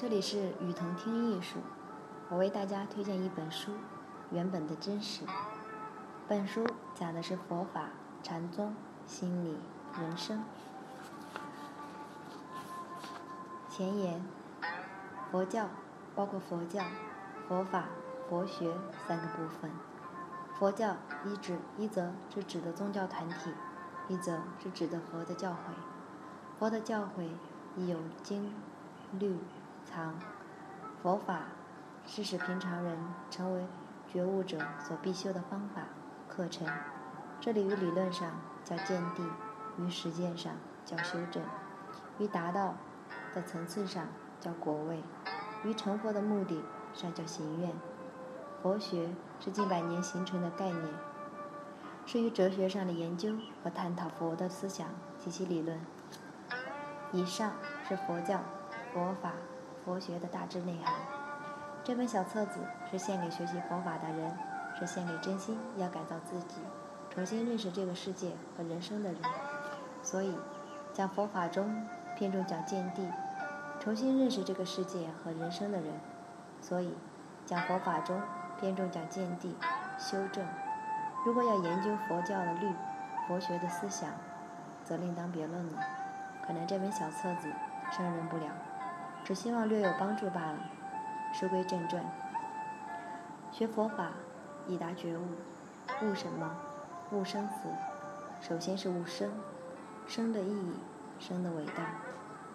这里是雨桐听艺术，我为大家推荐一本书《原本的真实》。本书讲的是佛法、禅宗、心理、人生。前言：佛教包括佛教、佛法、佛学三个部分。佛教一指一则是指的宗教团体，一则是指的佛的教诲。佛的教诲亦有经、律。藏佛法是使平常人成为觉悟者所必修的方法课程。这里于理论上叫见地，于实践上叫修正，于达到的层次上叫果位，于成佛的目的上叫行愿。佛学是近百年形成的概念，是于哲学上的研究和探讨佛的思想及其理论。以上是佛教佛法。佛学的大致内涵。这本小册子是献给学习佛法的人，是献给真心要改造自己、重新认识这个世界和人生的人。所以，讲佛法中偏重讲见地，重新认识这个世界和人生的人。所以，讲佛法中偏重讲见地、修正。如果要研究佛教的律、佛学的思想，则另当别论了。可能这本小册子胜任不了。只希望略有帮助罢了。书归正传，学佛法以达觉悟。悟什么？悟生死。首先是悟生，生的意义，生的伟大，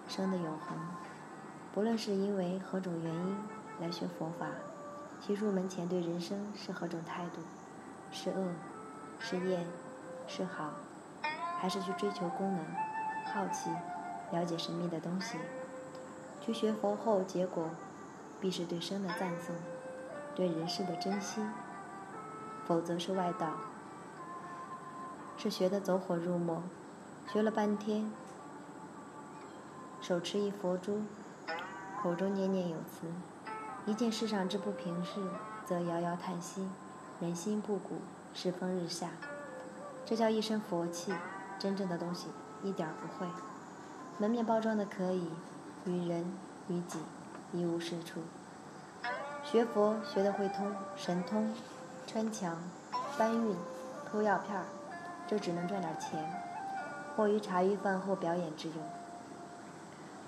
生的永恒。不论是因为何种原因来学佛法，其入门前对人生是何种态度？是恶，是厌，是好，还是去追求功能、好奇、了解神秘的东西？去学佛后，结果必是对生的赞颂，对人世的珍惜；否则是外道，是学的走火入魔，学了半天，手持一佛珠，口中念念有词，一见世上之不平事，则摇摇叹息，人心不古，世风日下。这叫一身佛气，真正的东西一点不会，门面包装的可以。与人与己一无是处。学佛学得会通神通，穿墙、搬运、偷药片儿，这只能赚点钱，或于茶余饭后表演之用。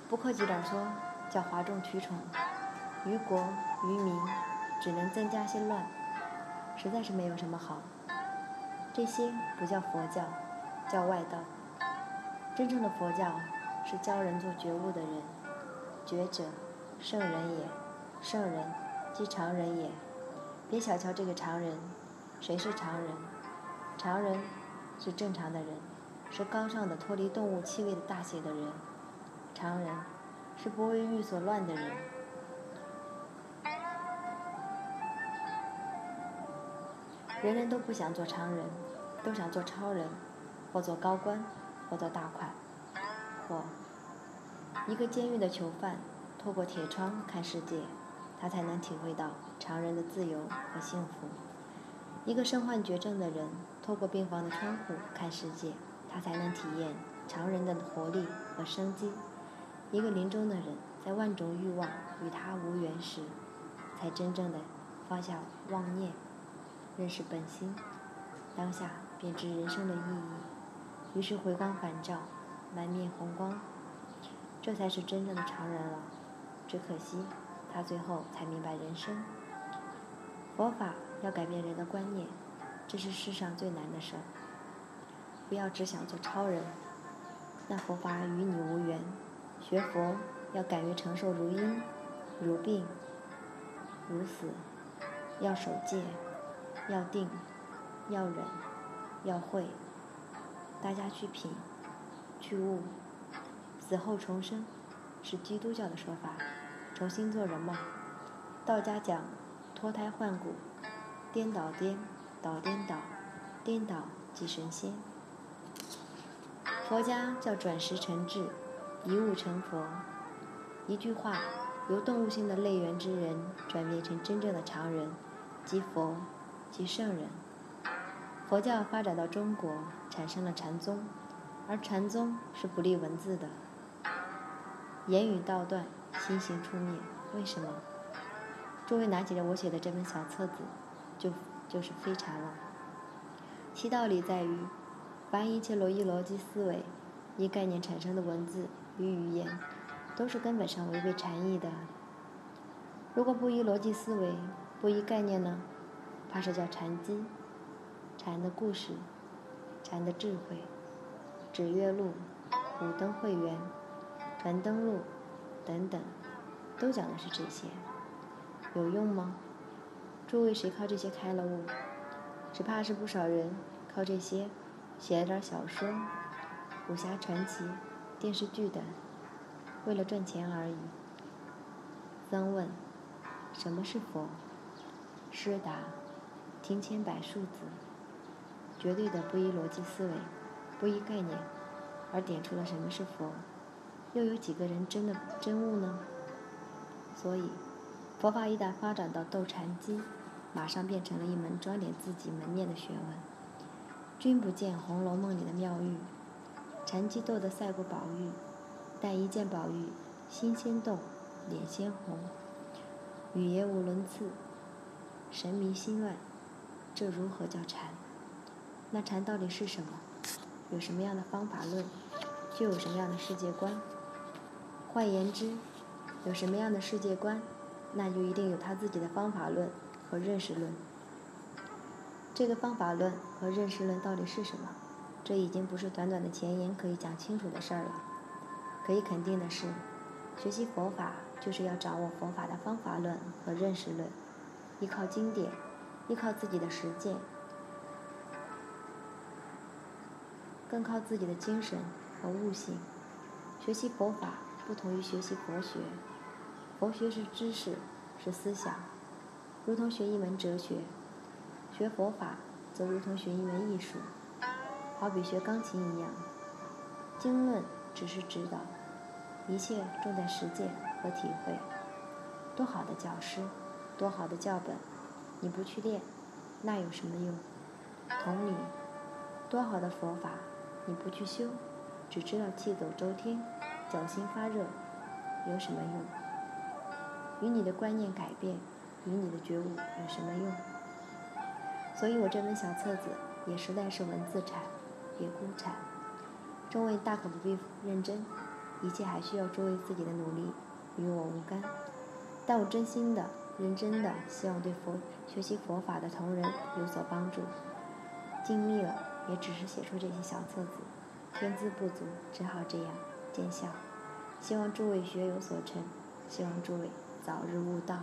不客气点说，叫哗众取宠，于国于民只能增加些乱，实在是没有什么好。这些不叫佛教，叫外道。真正的佛教是教人做觉悟的人。觉者，圣人也。圣人即常人也。别小瞧这个常人。谁是常人？常人是正常的人，是高尚的、脱离动物气味的大写的人。常人是不为欲所乱的人。人人都不想做常人，都想做超人，或做高官，或做大款，或。一个监狱的囚犯，透过铁窗看世界，他才能体会到常人的自由和幸福；一个身患绝症的人，透过病房的窗户看世界，他才能体验常人的活力和生机；一个临终的人，在万种欲望与他无缘时，才真正的放下妄念，认识本心，当下便知人生的意义，于是回光返照，满面红光。这才是真正的常人了，只可惜他最后才明白人生。佛法要改变人的观念，这是世上最难的事儿。不要只想做超人，那佛法与你无缘。学佛要敢于承受如因、如病、如死，要守戒，要定，要忍，要会。大家去品，去悟。死后重生，是基督教的说法。重新做人嘛。道家讲脱胎换骨，颠倒颠，倒颠倒，颠倒即神仙。佛家叫转识成智，一悟成佛。一句话，由动物性的类缘之人转变成真正的常人，即佛，即圣人。佛教发展到中国，产生了禅宗，而禅宗是不立文字的。言语道断，心行出灭。为什么？诸位拿起了我写的这本小册子，就就是非常了。其道理在于，凡一切逻辑逻辑思维、依概念产生的文字与语言，都是根本上违背禅意的。如果不依逻辑思维，不依概念呢？怕是叫禅机、禅的故事、禅的智慧、指月录、五灯会员、凡登录等等，都讲的是这些，有用吗？诸位谁靠这些开了悟？只怕是不少人靠这些写了点小说、武侠传奇、电视剧等，为了赚钱而已。僧问：什么是佛？师答。听千百数字，绝对的不依逻辑思维，不依概念，而点出了什么是佛，又有几个人真的真悟呢？所以，佛法一旦发展到斗禅机，马上变成了一门装点自己门面的学问。君不见《红楼梦》里的妙玉，禅机斗得赛过宝玉，但一见宝玉，心先动，脸先红，语言无伦次，神迷心乱。这如何叫禅？那禅到底是什么？有什么样的方法论，就有什么样的世界观。换言之，有什么样的世界观，那就一定有他自己的方法论和认识论。这个方法论和认识论到底是什么？这已经不是短短的前言可以讲清楚的事儿了。可以肯定的是，学习佛法就是要掌握佛法的方法论和认识论，依靠经典。依靠自己的实践，更靠自己的精神和悟性。学习佛法不同于学习佛学，佛学是知识，是思想，如同学一门哲学；学佛法则如同学一门艺术，好比学钢琴一样。经论只是指导，一切重在实践和体会。多好的教师，多好的教本！你不去练，那有什么用？同理，多好的佛法，你不去修，只知道气走周天，脚心发热，有什么用？与你的观念改变，与你的觉悟有什么用？所以我这本小册子也实在是文字产，也孤产。众位大可不必认真，一切还需要诸位自己的努力，与我无干。但我真心的。认真的希望对佛学习佛法的同仁有所帮助，尽力了也只是写出这些小册子，天资不足，只好这样见效。希望诸位学有所成，希望诸位早日悟道。